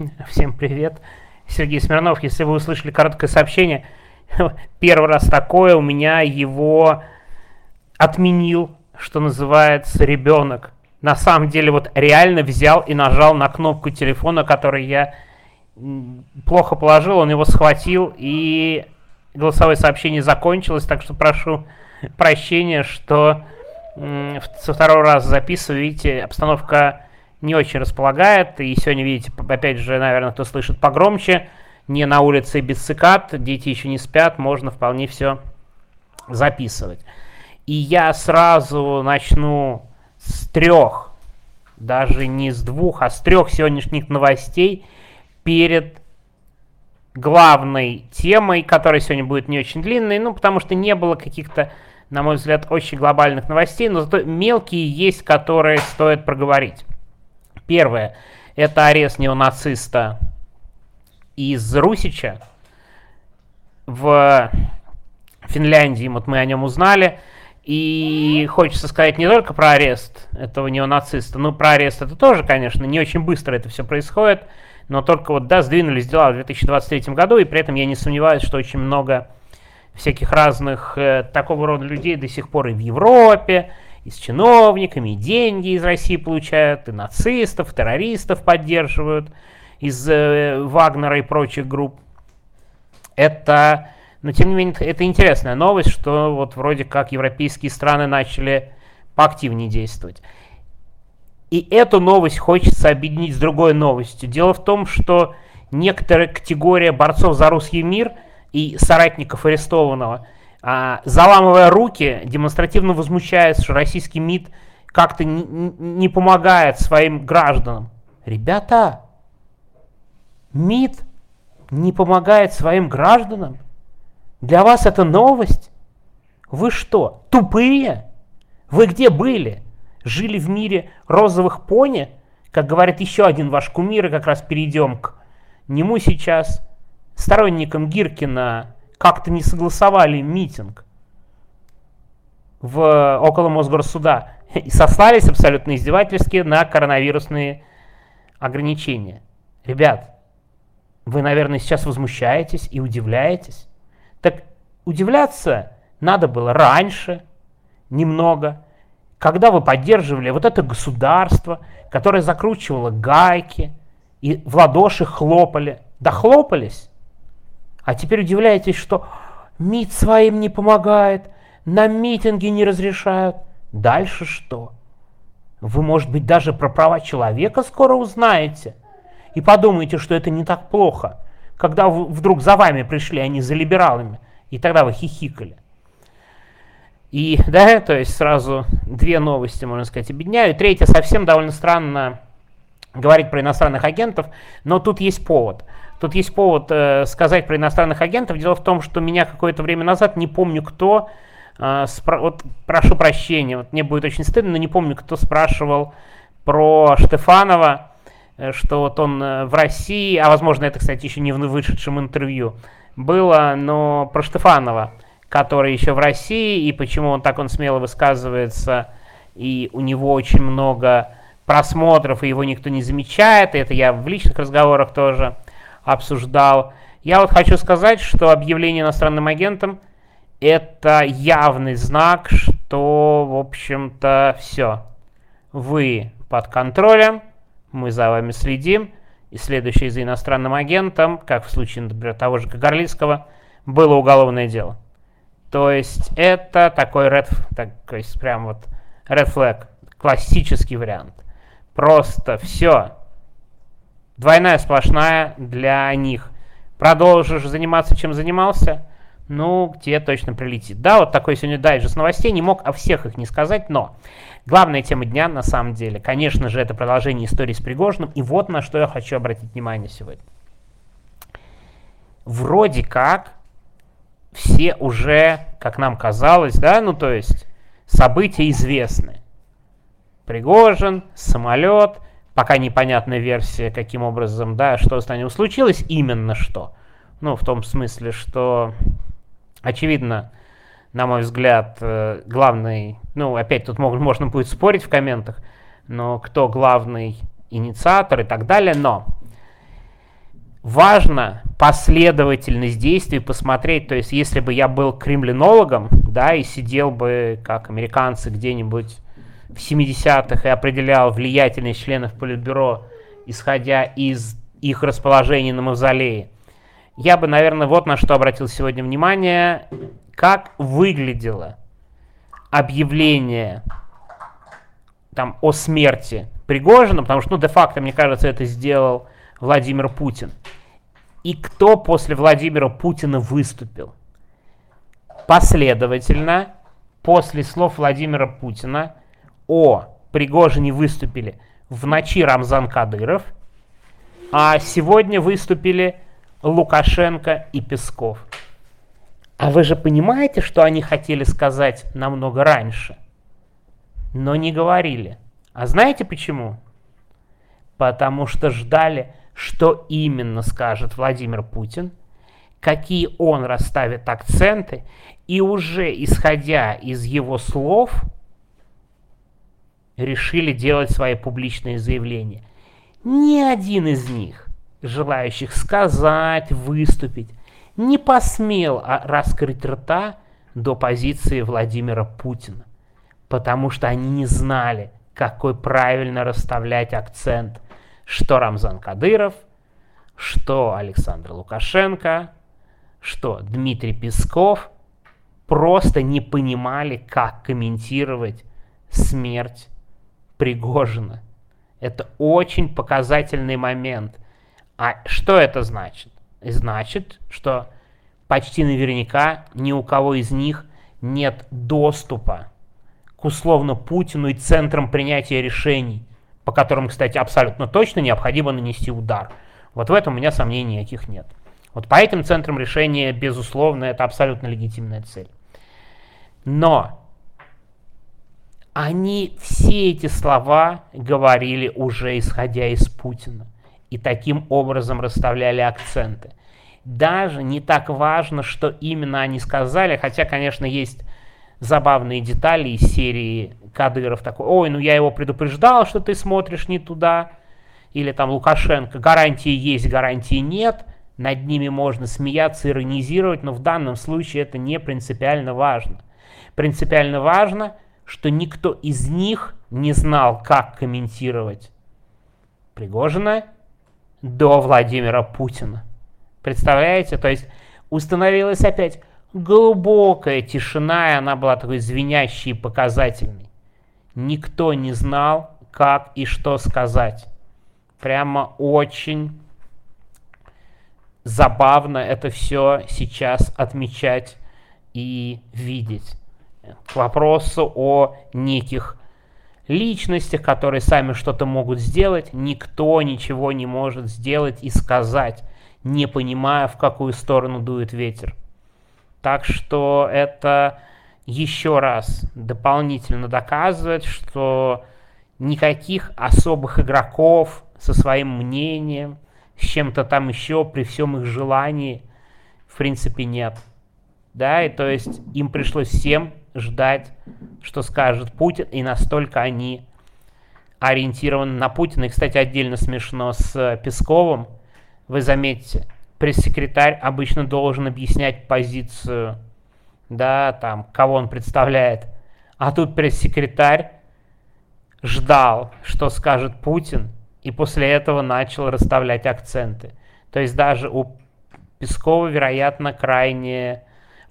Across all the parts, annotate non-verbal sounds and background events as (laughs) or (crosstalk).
(laughs) Всем привет. Сергей Смирнов, если вы услышали короткое сообщение, (laughs) первый раз такое у меня его отменил, что называется, ребенок. На самом деле вот реально взял и нажал на кнопку телефона, который я плохо положил, он его схватил и голосовое сообщение закончилось, так что прошу прощения, что со второго раза записываю, видите, обстановка не очень располагает. И сегодня, видите, опять же, наверное, кто слышит погромче, не на улице без цикад, дети еще не спят, можно вполне все записывать. И я сразу начну с трех, даже не с двух, а с трех сегодняшних новостей перед главной темой, которая сегодня будет не очень длинной, ну, потому что не было каких-то, на мой взгляд, очень глобальных новостей, но зато мелкие есть, которые стоит проговорить. Первое – это арест неонациста из Русича в Финляндии. Вот мы о нем узнали. И хочется сказать не только про арест этого неонациста, но про арест это тоже, конечно, не очень быстро это все происходит, но только вот, да, сдвинулись дела в 2023 году, и при этом я не сомневаюсь, что очень много всяких разных э, такого рода людей до сих пор и в Европе, и с чиновниками, и деньги из России получают, и нацистов, террористов поддерживают из э, Вагнера и прочих групп. Это, но тем не менее, это интересная новость, что вот вроде как европейские страны начали поактивнее действовать. И эту новость хочется объединить с другой новостью. Дело в том, что некоторая категория борцов за русский мир и соратников арестованного – заламывая руки, демонстративно возмущаясь, что российский МИД как-то не, не помогает своим гражданам. Ребята, МИД не помогает своим гражданам? Для вас это новость? Вы что, тупые? Вы где были? Жили в мире розовых пони? Как говорит еще один ваш кумир, и как раз перейдем к нему сейчас, сторонникам Гиркина как-то не согласовали митинг в, около Мосгорсуда (laughs) и сослались абсолютно издевательски на коронавирусные ограничения. Ребят, вы, наверное, сейчас возмущаетесь и удивляетесь. Так удивляться надо было раньше, немного, когда вы поддерживали вот это государство, которое закручивало гайки и в ладоши хлопали. Да хлопались. А теперь удивляетесь, что МИД своим не помогает, на митинги не разрешают. Дальше что? Вы, может быть, даже про права человека скоро узнаете. И подумаете, что это не так плохо, когда вдруг за вами пришли, а за либералами. И тогда вы хихикали. И, да, то есть сразу две новости, можно сказать, объединяю. Третья совсем довольно странно говорить про иностранных агентов, но тут есть повод. Тут есть повод э, сказать про иностранных агентов. Дело в том, что меня какое-то время назад, не помню кто, э, спро- вот прошу прощения, вот мне будет очень стыдно, но не помню, кто спрашивал про Штефанова, э, что вот он э, в России, а возможно это, кстати, еще не в вышедшем интервью было, но про Штефанова, который еще в России, и почему он так он смело высказывается, и у него очень много просмотров, и его никто не замечает, и это я в личных разговорах тоже обсуждал. Я вот хочу сказать, что объявление иностранным агентом это явный знак, что, в общем-то, все. Вы под контролем, мы за вами следим, и следующее за иностранным агентом, как в случае, например, того же Кагарлицкого, было уголовное дело. То есть это такой red, так, то есть прям вот red flag, классический вариант. Просто все, двойная сплошная для них. Продолжишь заниматься, чем занимался, ну, тебе точно прилетит. Да, вот такой сегодня дайджест новостей, не мог о всех их не сказать, но главная тема дня на самом деле, конечно же, это продолжение истории с Пригожиным, и вот на что я хочу обратить внимание сегодня. Вроде как все уже, как нам казалось, да, ну то есть события известны. Пригожин, самолет – пока непонятная версия, каким образом, да, что с ним случилось, именно что. Ну, в том смысле, что, очевидно, на мой взгляд, э, главный, ну, опять тут можно будет спорить в комментах, но кто главный инициатор и так далее, но важно последовательность действий посмотреть, то есть если бы я был кремлинологом, да, и сидел бы, как американцы, где-нибудь в 70-х и определял влиятельность членов Политбюро, исходя из их расположения на мавзолее, я бы, наверное, вот на что обратил сегодня внимание, как выглядело объявление там, о смерти Пригожина, потому что, ну, де-факто, мне кажется, это сделал Владимир Путин. И кто после Владимира Путина выступил? Последовательно, после слов Владимира Путина о Пригожине выступили в ночи Рамзан Кадыров, а сегодня выступили Лукашенко и Песков. А вы же понимаете, что они хотели сказать намного раньше, но не говорили. А знаете почему? Потому что ждали, что именно скажет Владимир Путин, какие он расставит акценты, и уже исходя из его слов, решили делать свои публичные заявления. Ни один из них, желающих сказать, выступить, не посмел раскрыть рта до позиции Владимира Путина, потому что они не знали, какой правильно расставлять акцент, что Рамзан Кадыров, что Александр Лукашенко, что Дмитрий Песков просто не понимали, как комментировать смерть Пригожина. Это очень показательный момент. А что это значит? Значит, что почти наверняка ни у кого из них нет доступа к условно Путину и центрам принятия решений, по которым, кстати, абсолютно точно необходимо нанести удар. Вот в этом у меня сомнений никаких нет. Вот по этим центрам решения, безусловно, это абсолютно легитимная цель. Но они все эти слова говорили уже исходя из Путина и таким образом расставляли акценты. Даже не так важно, что именно они сказали, хотя, конечно, есть забавные детали из серии Кадыров такой, ой, ну я его предупреждал, что ты смотришь не туда, или там Лукашенко, гарантии есть, гарантии нет, над ними можно смеяться, иронизировать, но в данном случае это не принципиально важно. Принципиально важно, что никто из них не знал, как комментировать Пригожина до Владимира Путина. Представляете? То есть установилась опять глубокая тишина, и она была такой звенящей и показательной. Никто не знал, как и что сказать. Прямо очень забавно это все сейчас отмечать и видеть. К вопросу о неких личностях, которые сами что-то могут сделать, никто ничего не может сделать и сказать, не понимая, в какую сторону дует ветер. Так что это еще раз дополнительно доказывает, что никаких особых игроков со своим мнением, с чем-то там еще, при всем их желании, в принципе, нет. Да, и то есть им пришлось всем ждать, что скажет Путин, и настолько они ориентированы на Путина. И, кстати, отдельно смешно с Песковым. Вы заметите, пресс-секретарь обычно должен объяснять позицию, да, там, кого он представляет. А тут пресс-секретарь ждал, что скажет Путин, и после этого начал расставлять акценты. То есть даже у Пескова, вероятно, крайне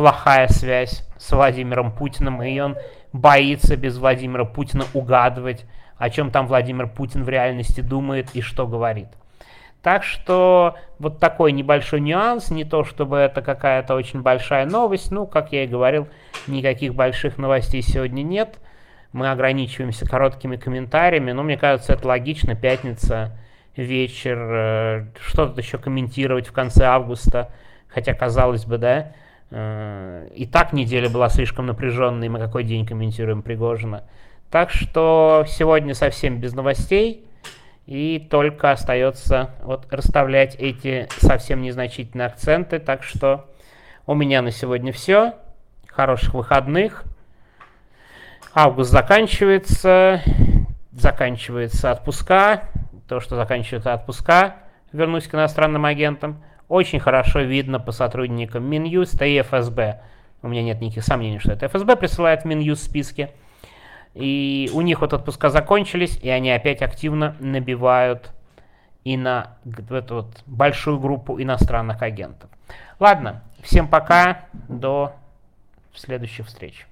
плохая связь с Владимиром Путиным, и он боится без Владимира Путина угадывать, о чем там Владимир Путин в реальности думает и что говорит. Так что вот такой небольшой нюанс, не то чтобы это какая-то очень большая новость, ну, как я и говорил, никаких больших новостей сегодня нет. Мы ограничиваемся короткими комментариями, но мне кажется, это логично, пятница, вечер, э, что тут еще комментировать в конце августа, хотя казалось бы, да, и так неделя была слишком напряженной, мы какой день комментируем Пригожина. Так что сегодня совсем без новостей. И только остается вот расставлять эти совсем незначительные акценты. Так что у меня на сегодня все. Хороших выходных. Август заканчивается. Заканчивается отпуска. То, что заканчивается отпуска, вернусь к иностранным агентам, очень хорошо видно по сотрудникам Минюста и ФСБ. У меня нет никаких сомнений, что это ФСБ присылает Минюст списки. И у них вот отпуска закончились, и они опять активно набивают и на эту вот большую группу иностранных агентов. Ладно, всем пока, до следующих встреч.